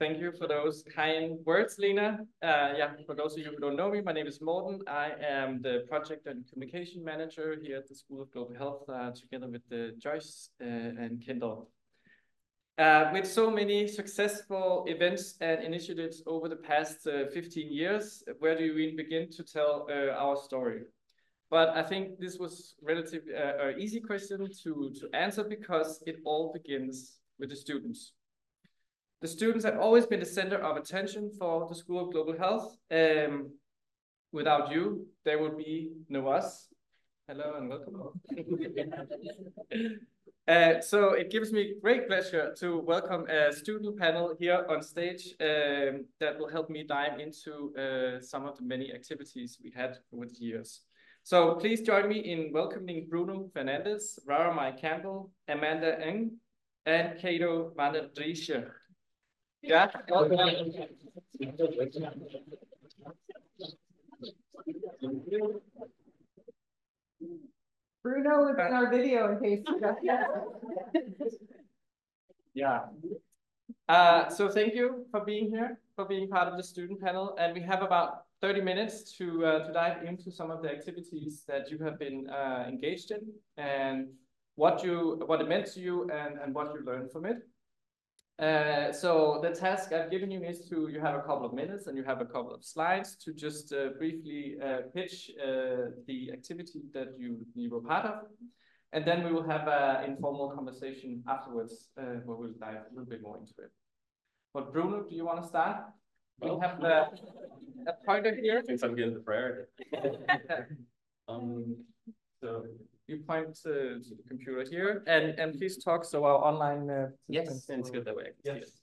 Thank you for those kind words, Lena. Uh, yeah, for those of you who don't know me, my name is Morten. I am the project and communication manager here at the School of Global Health, uh, together with uh, Joyce uh, and Kendall. Uh, with so many successful events and initiatives over the past uh, 15 years, where do we begin to tell our story? But I think this was relatively easy question to, to answer because it all begins with the students. The students have always been the center of attention for the School of Global Health. Um, without you, there would be no us. Hello and welcome. uh, so it gives me great pleasure to welcome a student panel here on stage um, that will help me dive into uh, some of the many activities we had over the years. So please join me in welcoming Bruno Fernandes, Rara Mai Cambell, Amanda Ng, and Cato Vandendriessche. Yeah. Bruno was in our video in case you got Yeah. Uh, so thank you for being here, for being part of the student panel. And we have about 30 minutes to, uh, to dive into some of the activities that you have been uh, engaged in and what you what it meant to you and, and what you learned from it. Uh, so the task I've given you is to, you have a couple of minutes and you have a couple of slides to just uh, briefly uh, pitch uh, the activity that you, you were part of. And then we will have an informal conversation afterwards uh, where we'll dive a little bit more into it. But Bruno, do you want to start? Well, we have the a pointer here. Since I'm getting the priority. um, so you point to, to the computer here and, and please talk so our online. Uh, yes, and it's good that way. Yes.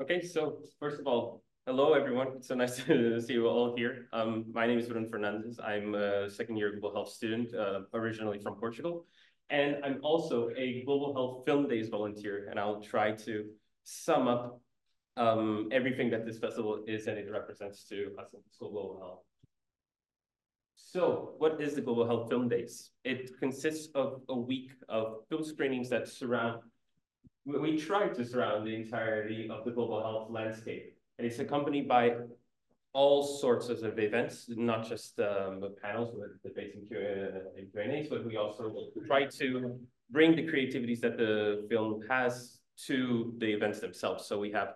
Okay, so first of all, hello everyone. It's so nice to see you all here. Um, my name is Bruno Fernandes. I'm a second year global health student, uh, originally from Portugal. And I'm also a Global Health Film Days volunteer, and I'll try to sum up um, everything that this festival is and it represents to us in Global Health. So what is the Global Health Film Days? It consists of a week of film screenings that surround, we try to surround the entirety of the global health landscape. And it's accompanied by all sorts of events, not just um, panels with debates and Q&As, but we also try to bring the creativities that the film has to the events themselves. So we have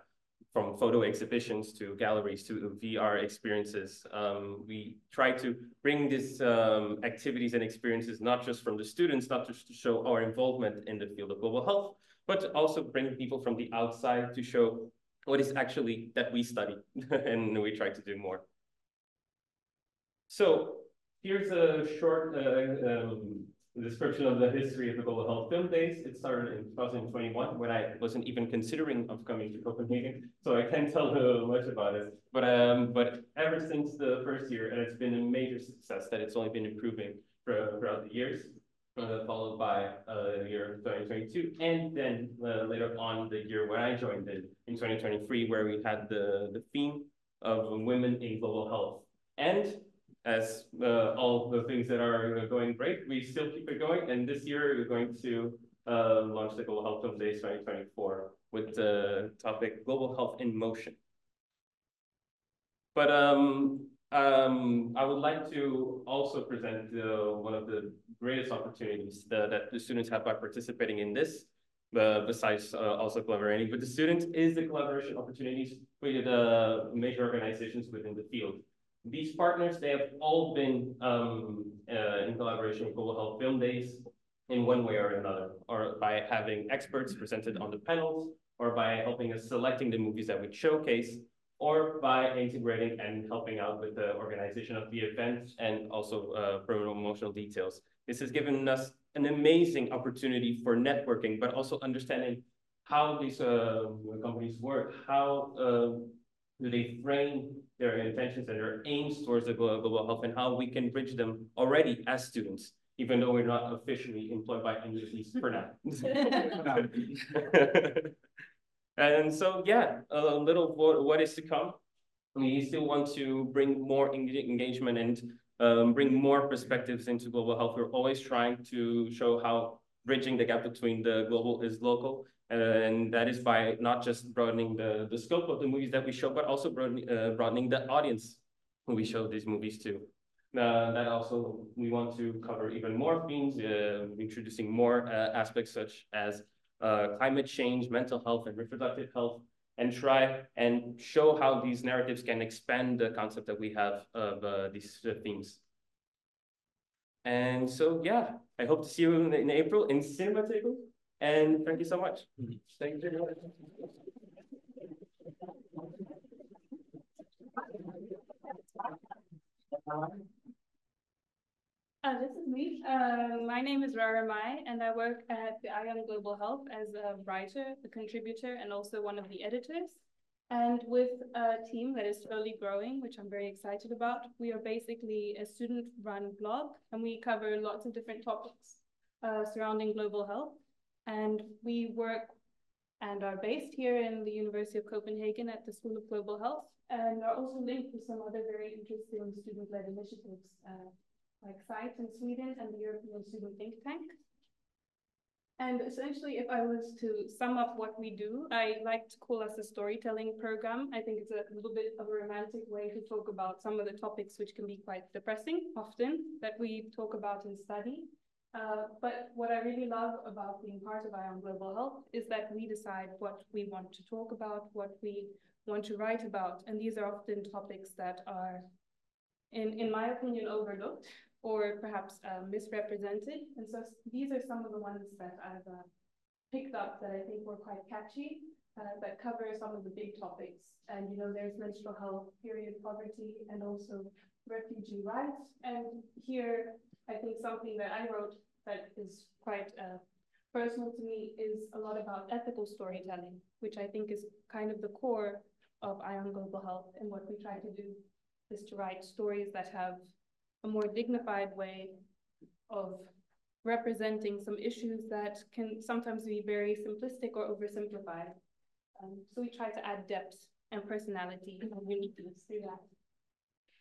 from photo exhibitions to galleries to VR experiences. Um, we try to bring these um, activities and experiences, not just from the students, not just to show our involvement in the field of global health, but also bring people from the outside to show what is actually that we study and we try to do more. So here's a short uh, um, description of the history of the Global Health Film Days. It started in 2021 when I wasn't even considering of coming to Copenhagen, so I can't tell you much about it. But um, but ever since the first year, and it's been a major success that it's only been improving for, throughout the years. Uh, followed by uh, the year 2022, and then uh, later on the year when I joined in, in 2023, where we had the, the theme of women in global health. And as uh, all the things that are going great, we still keep it going. And this year, we're going to uh, launch the Global Health Film Days 2024 with the topic Global Health in Motion. But um, um, I would like to also present uh, one of the greatest opportunities the, that the students have by participating in this, uh, besides uh, also collaborating with the students, is the collaboration opportunities with uh, major organizations within the field. These partners, they have all been um, uh, in collaboration with Global Health Film Days in one way or another, or by having experts presented on the panels, or by helping us selecting the movies that we showcase, or by integrating and helping out with the organization of the event and also uh, promotional details. This has given us an amazing opportunity for networking, but also understanding how these uh, companies work, how uh, do they frame their intentions and their aims towards the global health and how we can bridge them already as students, even though we're not officially employed by any of these for now. and so, yeah, a little what, what is to come. We still want to bring more engagement and um, bring more perspectives into global health. We're always trying to show how bridging the gap between the global is local And that is by not just broadening the, the scope of the movies that we show, but also broadening, uh, broadening the audience who we show these movies to. Uh, that also, we want to cover even more themes, uh, introducing more uh, aspects such as uh, climate change, mental health, and reproductive health, and try and show how these narratives can expand the concept that we have of uh, these themes. And so, yeah, I hope to see you in, in April in Cinema Table. And thank you so much. Thank you. Uh, this is me. Uh, my name is Raramai, and I work at the IAM Global Health as a writer, a contributor, and also one of the editors. And with a team that is slowly growing, which I'm very excited about, we are basically a student-run blog, and we cover lots of different topics uh, surrounding global health. And we work and are based here in the University of Copenhagen at the School of Global Health, and are also linked to some other very interesting student-led initiatives uh, like SITE in Sweden and the European Student Think Tank. And essentially, if I was to sum up what we do, I like to call us a storytelling program. I think it's a little bit of a romantic way to talk about some of the topics which can be quite depressing often that we talk about in study. Uh, but what I really love about being part of IAM Global Health is that we decide what we want to talk about, what we want to write about. And these are often topics that are, in, in my opinion, overlooked or perhaps uh, misrepresented. And so these are some of the ones that I've uh, picked up that I think were quite catchy, uh, that cover some of the big topics. And, you know, there's menstrual health, period poverty, and also refugee rights. And here, I think something that I wrote that is quite uh, personal to me is a lot about ethical storytelling, which I think is kind of the core of IAM Global Health. And what we try to do is to write stories that have a more dignified way of representing some issues that can sometimes be very simplistic or oversimplified. Um, so we try to add depth and personality and uniqueness through that.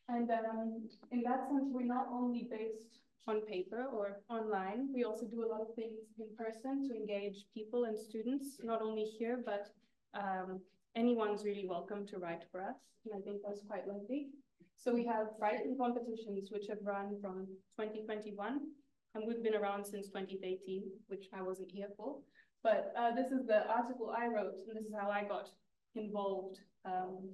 And um, in that sense, we're not only based on paper or online, we also do a lot of things in person to engage people and students, not only here, but um, anyone's really welcome to write for us. And I think that's quite lovely. So we have writing competitions which have run from 2021 and we've been around since 2018, which I wasn't here for. But uh, this is the article I wrote and this is how I got involved um,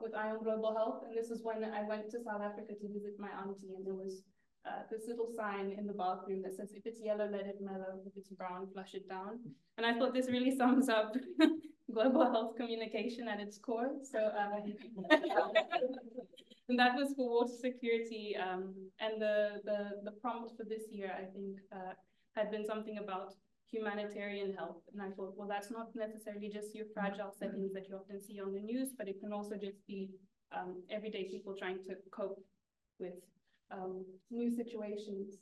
with IAM Global Health. And this is when I went to South Africa to visit my auntie and there was uh, this little sign in the bathroom that says, if it's yellow, let it mellow. If it's brown, flush it down. And I thought this really sums up global health communication at its core. So um, and that was for water security. Um, and the, the, the prompt for this year, I think, uh, had been something about humanitarian help. And I thought, well, that's not necessarily just your fragile settings that you often see on the news, but it can also just be um, everyday people trying to cope with um, new situations.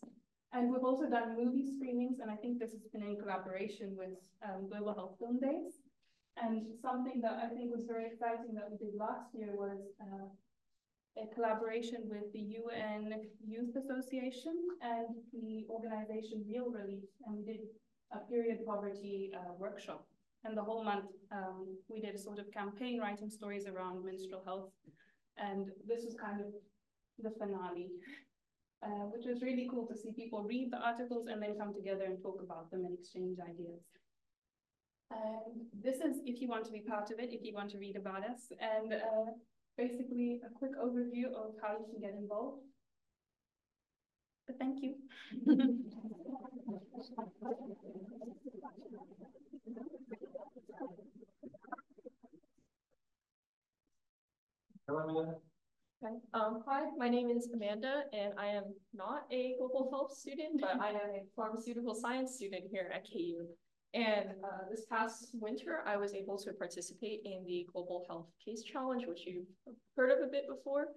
And we've also done movie screenings, and I think this has been in collaboration with um, Global Health Film Days. And something that I think was very exciting that we did last year was uh, a collaboration with the UN Youth Association and the organization Real Relief, and we did a period poverty uh, workshop. And the whole month, um, we did a sort of campaign writing stories around menstrual health. And this was kind of the finale, uh, which was really cool to see people read the articles and then come together and talk about them and exchange ideas. And this is if you want to be part of it, if you want to read about us. And uh, basically a quick overview of how you can get involved. But thank you. Okay. Um, hi, my name is Amanda, and I am not a global health student, but I am a pharmaceutical science student here at KU. And uh, this past winter, I was able to participate in the Global Health Case Challenge, which you've heard of a bit before.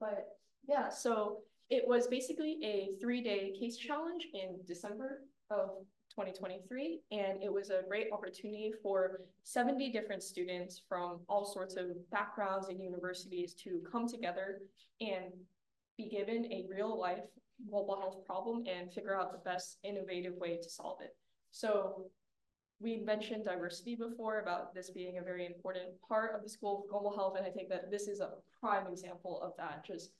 But yeah, so it was basically a three-day case challenge in December of 2023, and it was a great opportunity for 70 different students from all sorts of backgrounds and universities to come together and be given a real-life global health problem and figure out the best innovative way to solve it. So we mentioned diversity before about this being a very important part of the School of Global Health, and I think that this is a prime example of that, just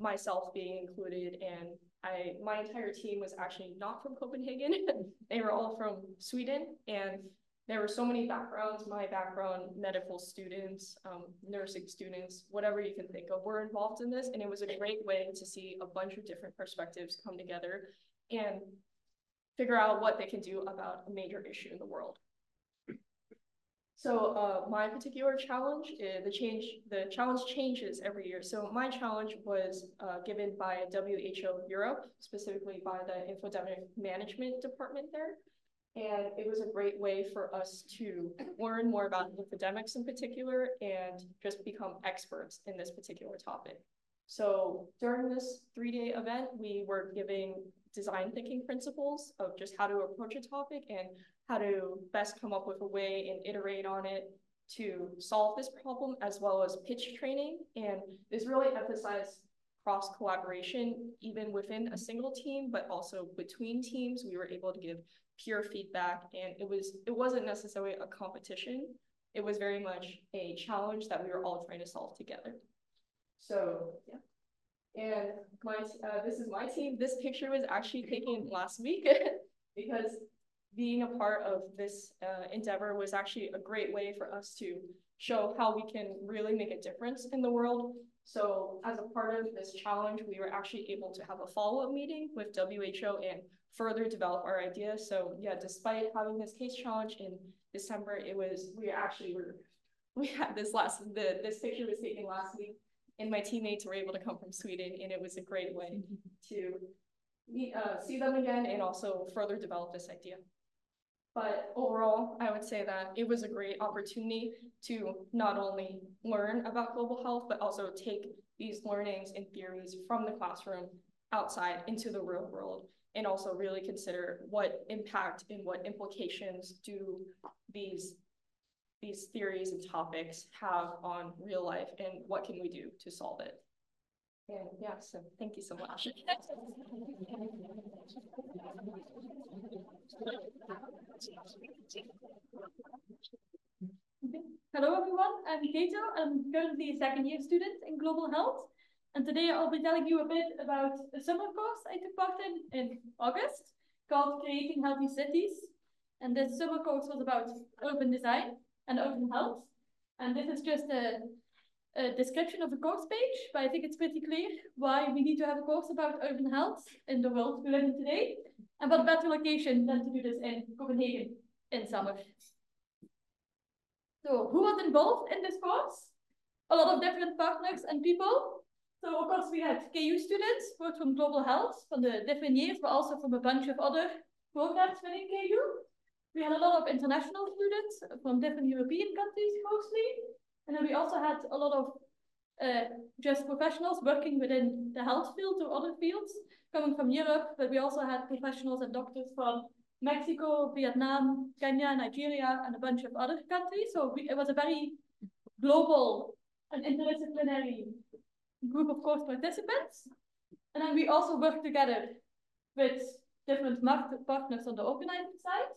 myself being included and I my entire team was actually not from Copenhagen. they were all from Sweden and there were so many backgrounds, my background, medical students, um, nursing students, whatever you can think of, were involved in this. And it was a great way to see a bunch of different perspectives come together and figure out what they can do about a major issue in the world. So uh, my particular challenge, is the change, the challenge changes every year. So my challenge was uh, given by WHO Europe, specifically by the infodemic management department there. And it was a great way for us to learn more about infodemics in particular and just become experts in this particular topic. So during this three-day event, we were giving design thinking principles of just how to approach a topic and how to best come up with a way and iterate on it to solve this problem, as well as pitch training. And this really emphasized cross collaboration, even within a single team, but also between teams. We were able to give peer feedback, and it was it wasn't necessarily a competition. It was very much a challenge that we were all trying to solve together. So yeah. And my uh, this is my team. This picture was actually taken last week because being a part of this uh, endeavor was actually a great way for us to show how we can really make a difference in the world. So as a part of this challenge, we were actually able to have a follow-up meeting with WHO and further develop our idea. So yeah, despite having this case challenge in December, it was, we actually were, we had this last, the this picture was taken last week and my teammates were able to come from Sweden and it was a great way to meet, uh, see them again and also further develop this idea. But overall, I would say that it was a great opportunity to not only learn about global health, but also take these learnings and theories from the classroom outside into the real world and also really consider what impact and what implications do these these theories and topics have on real life and what can we do to solve it. And yeah, so thank you so much. Hello everyone, I'm Cato. I'm currently a second year student in global health. And today I'll be telling you a bit about a summer course I took part in in August called Creating Healthy Cities. And this summer course was about urban design and urban health. And this is just a, a description of the course page, but I think it's pretty clear why we need to have a course about urban health in the world we live in today. And what better location than to do this in Copenhagen in summer. So who was involved in this course? A lot of different partners and people. So of course we had KU students, both from Global Health, from the different years, but also from a bunch of other programs within KU. We had a lot of international students from different European countries mostly. And then we also had a lot of uh, just professionals working within the health field or other fields coming from Europe, but we also had professionals and doctors from Mexico, Vietnam, Kenya, Nigeria, and a bunch of other countries. So we, it was a very global and interdisciplinary group of course participants. And then we also worked together with different partners on the organizing side.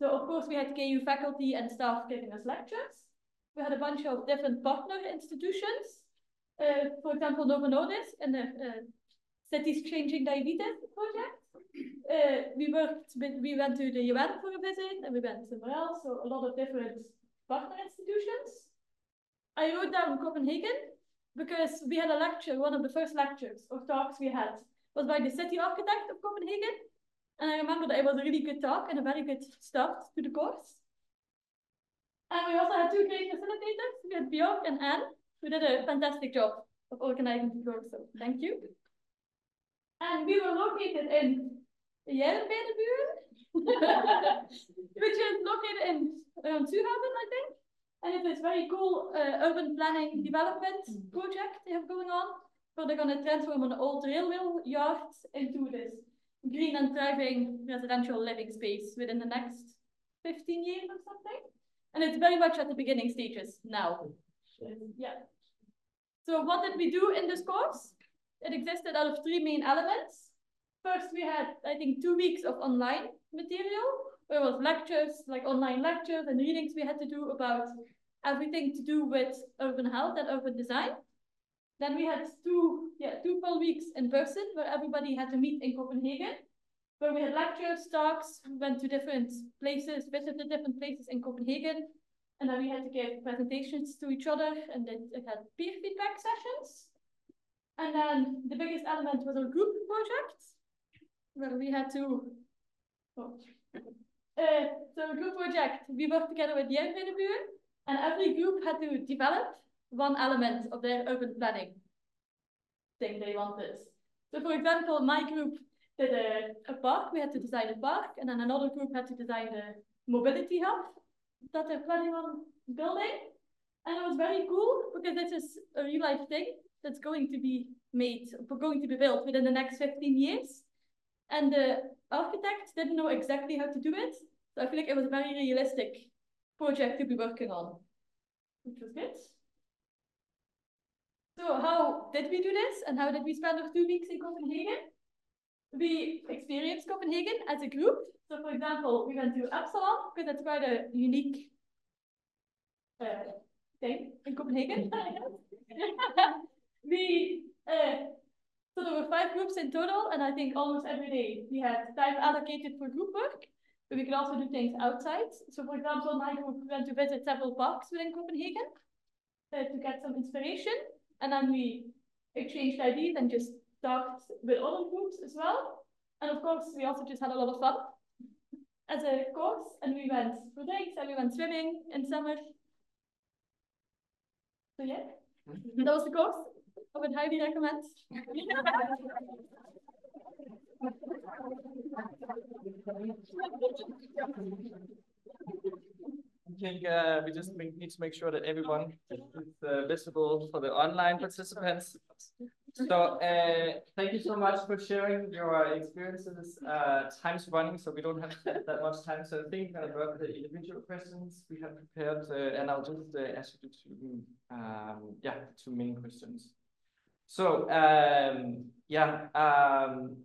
So of course we had KU faculty and staff giving us lectures. We had a bunch of different partner institutions. Uh, for example, Novo Nordisk and the uh, Cities Changing Diabetes project. Uh, we worked with, we went to the UN for a visit and we went somewhere else. So a lot of different partner institutions. I wrote down Copenhagen because we had a lecture, one of the first lectures or talks we had was by the city architect of Copenhagen. And I remember that it was a really good talk and a very good start to the course. And we also had two great facilitators, we had Björk and Anne, who did a fantastic job of organizing the course, so thank you. And we were located in Jernbanebyen, which is located in around Zuhaven, I think. And it's this very cool uh, urban planning development project they have going on, where they're going to transform an old railway yard into this green and thriving residential living space within the next 15 years or something. And it's very much at the beginning stages now. Yeah. So what did we do in this course? It existed out of three main elements. First, we had, I think, two weeks of online material There was lectures, like online lectures and readings we had to do about everything to do with urban health and urban design. Then we had two, yeah, two full weeks in person where everybody had to meet in Copenhagen, where we had lectures, talks, we went to different places, visited different places in Copenhagen, and then we had to give presentations to each other and then it had peer feedback sessions. And then the biggest element was our group project, where we had to, oh, uh, so group project, we worked together with Jernbanebyen, and every group had to develop one element of their urban planning thing they wanted. So for example, my group did a, a park, we had to design a park, and then another group had to design a mobility hub that they're planning on building. And it was very cool because this is a real life thing that's going to be made, going to be built within the next 15 years. And the architects didn't know exactly how to do it. So I feel like it was a very realistic project to be working on, which was good. So how did we do this and how did we spend our two weeks in Copenhagen? We experienced Copenhagen as a group. So for example, we went to Absalon because that's quite a unique uh, thing in Copenhagen. we uh, so there were five groups in total, and I think almost every day we had time allocated for group work, but we could also do things outside. So for example, my group went to visit several parks within Copenhagen uh, to get some inspiration, and then we exchanged ideas and just talked with other groups as well. And of course, we also just had a lot of fun as a course, and we went for drinks and we went swimming in summer. So yeah, that was the course. I would highly recommend. I think uh, we just make, need to make sure that everyone is uh, visible for the online participants. So uh, thank you so much for sharing your experiences. Uh, time's running, so we don't have that much time. So I think going to the individual questions we have prepared, uh, and I'll just uh, ask you to, um, yeah, two main questions. So um, yeah, um,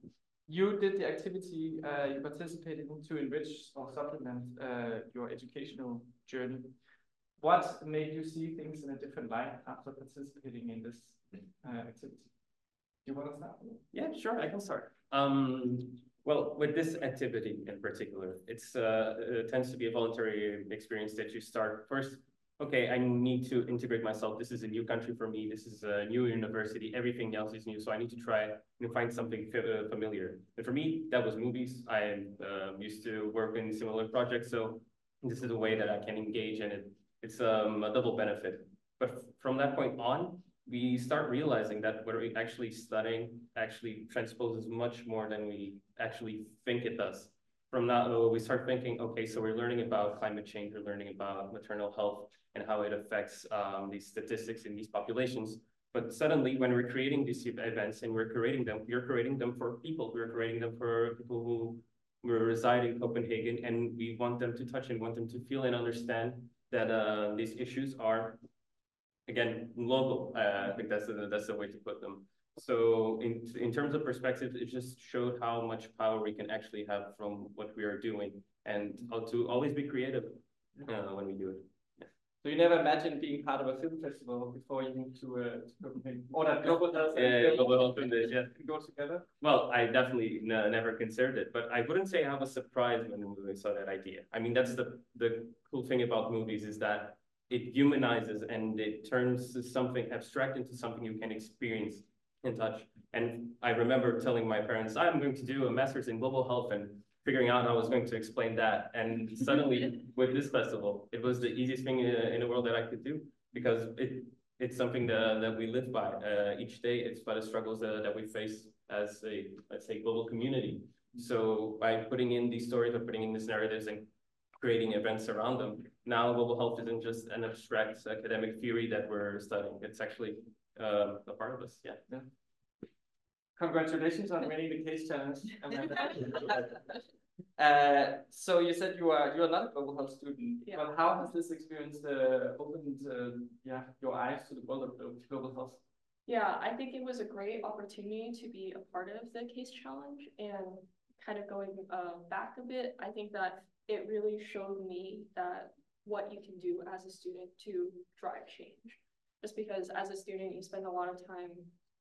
you did the activity uh, you participated in to enrich or supplement uh, your educational journey. What made you see things in a different light after participating in this activity? You want to start? Yeah, sure, I can start. Um, well, with this activity in particular, it's uh, it tends to be a voluntary experience that you start first okay, I need to integrate myself. This is a new country for me. This is a new university. Everything else is new. So I need to try and find something uh, familiar. And for me, that was movies. I uh, used to work in similar projects. So this is a way that I can engage and it, it's um, a double benefit. But from that point on, we start realizing that what we're actually studying actually transposes much more than we actually think it does. From that, we start thinking, okay, so we're learning about climate change, we're learning about maternal health, and how it affects um, these statistics in these populations. But suddenly, when we're creating these events and we're creating them, we're creating them for people. We're creating them for people who reside in Copenhagen, and we want them to touch and want them to feel and understand that uh, these issues are, again, local. Uh, I think that's the, that's the way to put them. So in, in terms of perspective, it just showed how much power we can actually have from what we are doing and how to always be creative uh, when we do it. So you never imagined being part of a film festival before you moved to, uh, to Copenhagen? Or that Global Health yeah, yeah, Global Health Foundation, yeah. go together? Well, I definitely never considered it, but I wouldn't say I was surprised when we saw that idea. I mean, that's the, the cool thing about movies is that it humanizes and it turns something abstract into something you can experience and touch. And I remember telling my parents, I'm going to do a master's in global health and figuring out how I was going to explain that. And suddenly with this festival, it was the easiest thing in the world that I could do because it it's something that, that we live by uh, each day. It's by the struggles that, that we face as a, let's say, global community. So by putting in these stories or putting in these narratives and creating events around them, now global health isn't just an abstract academic theory that we're studying. It's actually uh, a part of us, yeah. yeah. Congratulations on winning the case challenge. uh, so you said you are you are not a global health student, yeah. but how has this experience uh, opened uh, yeah your eyes to the world of global health? Yeah, I think it was a great opportunity to be a part of the case challenge and kind of going uh, back a bit. I think that it really showed me that what you can do as a student to drive change. Just because as a student, you spend a lot of time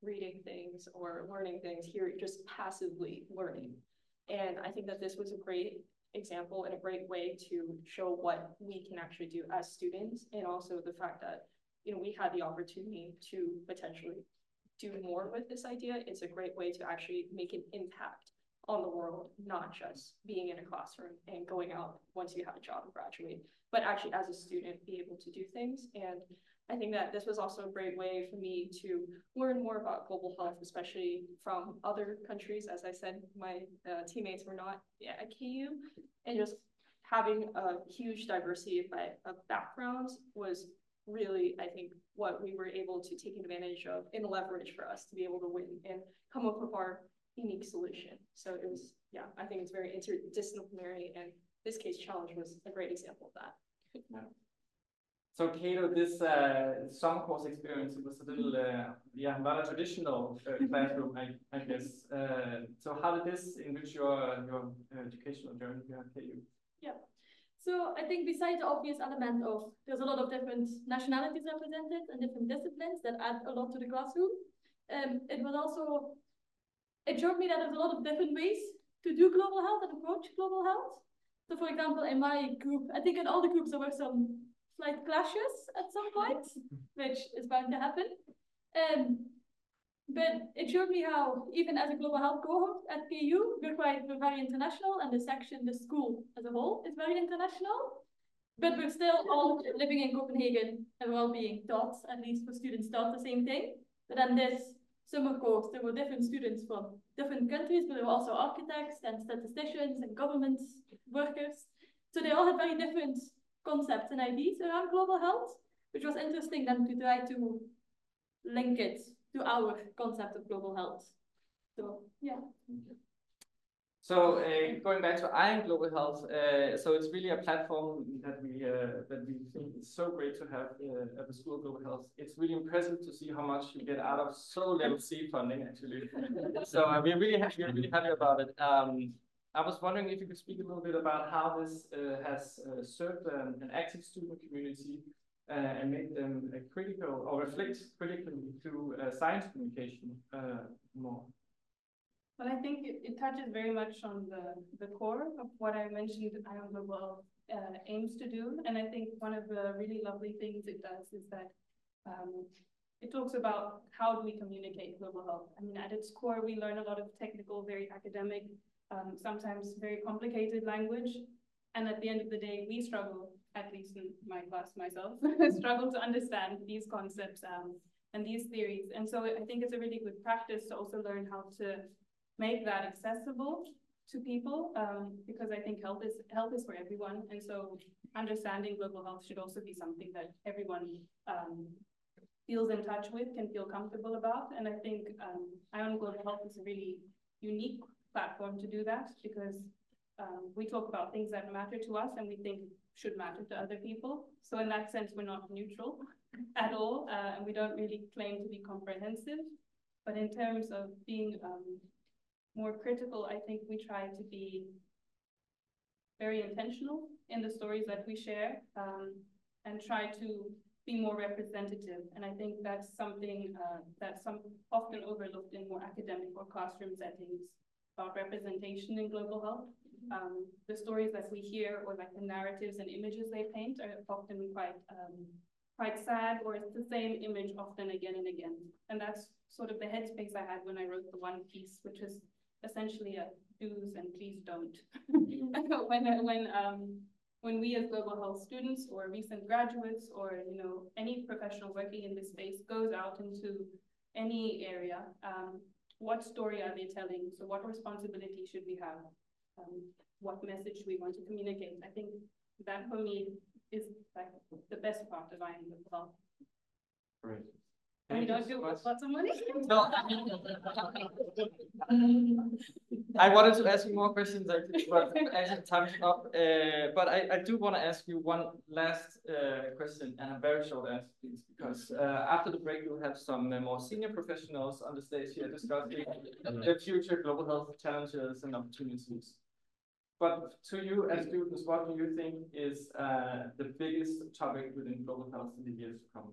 reading things or learning things, here just passively learning. And I think that this was a great example and a great way to show what we can actually do as students and also the fact that you know we had the opportunity to potentially do more with this idea it's a great way to actually make an impact on the world not just being in a classroom and going out once you have a job and graduate but actually as a student be able to do things and I think that this was also a great way for me to learn more about global health, especially from other countries. As I said, my uh, teammates were not at KU, and just having a huge diversity of, of backgrounds was really, I think, what we were able to take advantage of and leverage for us to be able to win and come up with our unique solution. So it was, yeah, I think it's very interdisciplinary, and this case challenge was a great example of that. Yeah. So Cato, this uh, summer course experience was a little, uh, yeah, a traditional uh, classroom, I, I guess. Uh, so how did this enrich your your educational journey here at KU? Yeah. So I think besides the obvious element of there's a lot of different nationalities represented and different disciplines that add a lot to the classroom, um, it was also, it showed me that there's a lot of different ways to do global health and approach global health. So for example, in my group, I think in all the groups there were some slight clashes at some point, which is bound to happen. Um, but it showed me how, even as a global health cohort at KU, we're quite we're very international, and the section, the school as a whole, is very international. But we're still all living in Copenhagen, and we're all being taught, at least for students, taught the same thing. But then this summer course, there were different students from different countries, but there were also architects and statisticians and government workers. So they all had very different concepts and ideas around global health, which was interesting then to try to link it to our concept of global health. So, yeah. So uh, going back to IAM Global Health, uh, so it's really a platform that we uh, that we think is so great to have uh, at the School of Global Health. It's really impressive to see how much you get out of so little seed funding, actually. so uh, we're really happy, we're really happy about it. Um, I was wondering if you could speak a little bit about how this uh, has uh, served an, an, active student community uh, and made them critical or reflect critically to uh, science communication uh, more. Well, I think it, it, touches very much on the, the core of what I mentioned I IAM Global uh, aims to do. And I think one of the really lovely things it does is that um, it talks about how do we communicate global health. I mean, at its core, we learn a lot of technical, very academic um, sometimes very complicated language. And at the end of the day, we struggle, at least in my class myself, struggle to understand these concepts um, and these theories. And so I think it's a really good practice to also learn how to make that accessible to people um, because I think health is health is for everyone. And so understanding global health should also be something that everyone um, feels in touch with, can feel comfortable about. And I think um, IAM Global Health is a really unique platform to do that because um, we talk about things that matter to us and we think should matter to other people. So in that sense, we're not neutral at all, uh, and we don't really claim to be comprehensive. But in terms of being um, more critical, I think we try to be very intentional in the stories that we share um, and try to be more representative. And I think that's something uh, that's some often overlooked in more academic or classroom settings about representation in global health. Um, the stories that we hear or like the narratives and images they paint are often quite um, quite sad or it's the same image often again and again. And that's sort of the headspace I had when I wrote the one piece, which was essentially a do's and please don't. when when um when we as global health students or recent graduates or you know any professional working in this space goes out into any area, um, what story are they telling? So what responsibility should we have? Um, what message we want to communicate? I think that for me is like the best part of IAM as well. Great. And we don't do lots of money. No, I wanted to ask you more questions, but as time's up. Uh, but I, I do want to ask you one last uh, question and a very short answer, please, because uh, after the break, we'll have some uh, more senior professionals on the stage here discussing the future global health challenges and opportunities. But to you as students, what do you think is uh, the biggest topic within global health in the years to come?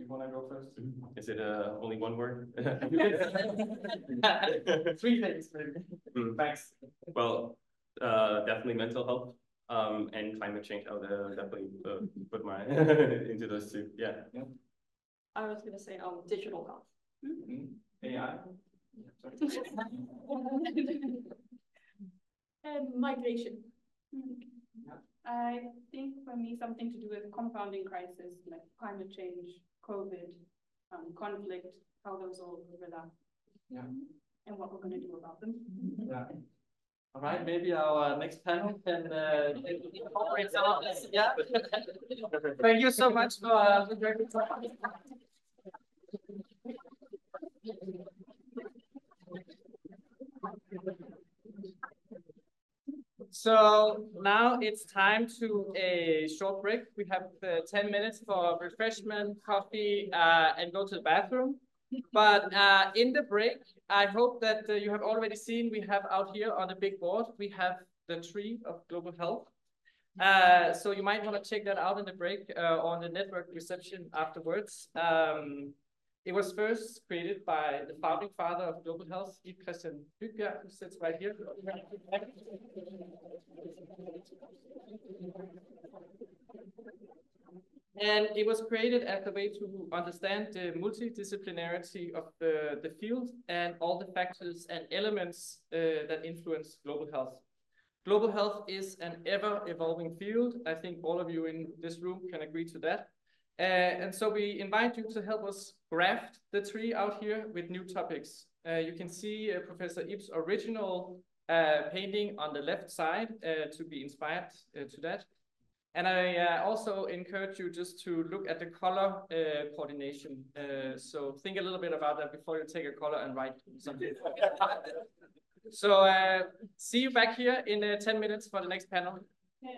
You want to go first? Is it uh, only one word? Three things, maybe. Mm. Thanks. Well, uh, definitely mental health, um, and climate change. I would uh, definitely uh, put my into those two. Yeah. I was gonna say, um, digital health. Mm. AI. Sorry. And migration. I think for me, something to do with compounding crisis, like climate change, COVID, um, conflict, how those all overlap. Yeah. And what we're gonna do about them. Yeah. All right, maybe our next panel can uh, incorporate some of this. Yeah. Thank you so much for. Uh, the great talk. So now it's time to a short break. We have uh, 10 minutes for refreshment, coffee, uh, and go to the bathroom. But uh, in the break, I hope that uh, you have already seen we have out here on the big board, we have the tree of global health. Uh, so you might want to check that out in the break uh, on the network reception afterwards. Um, it was first created by the founding father of global health, Ib Christian Bygbjerg, who sits right here. And it was created as a way to understand the multidisciplinarity of the, the field and all the factors and elements uh, that influence global health. Global health is an ever evolving field. I think all of you in this room can agree to that. Uh, and so we invite you to help us graft the tree out here with new topics. Uh, you can see uh, Professor Ib's original uh, painting on the left side uh, to be inspired uh, to that. And I also encourage you just to look at the color coordination. So think a little bit about that before you take a color and write something. so see you back here in uh, 10 minutes for the next panel. Yeah.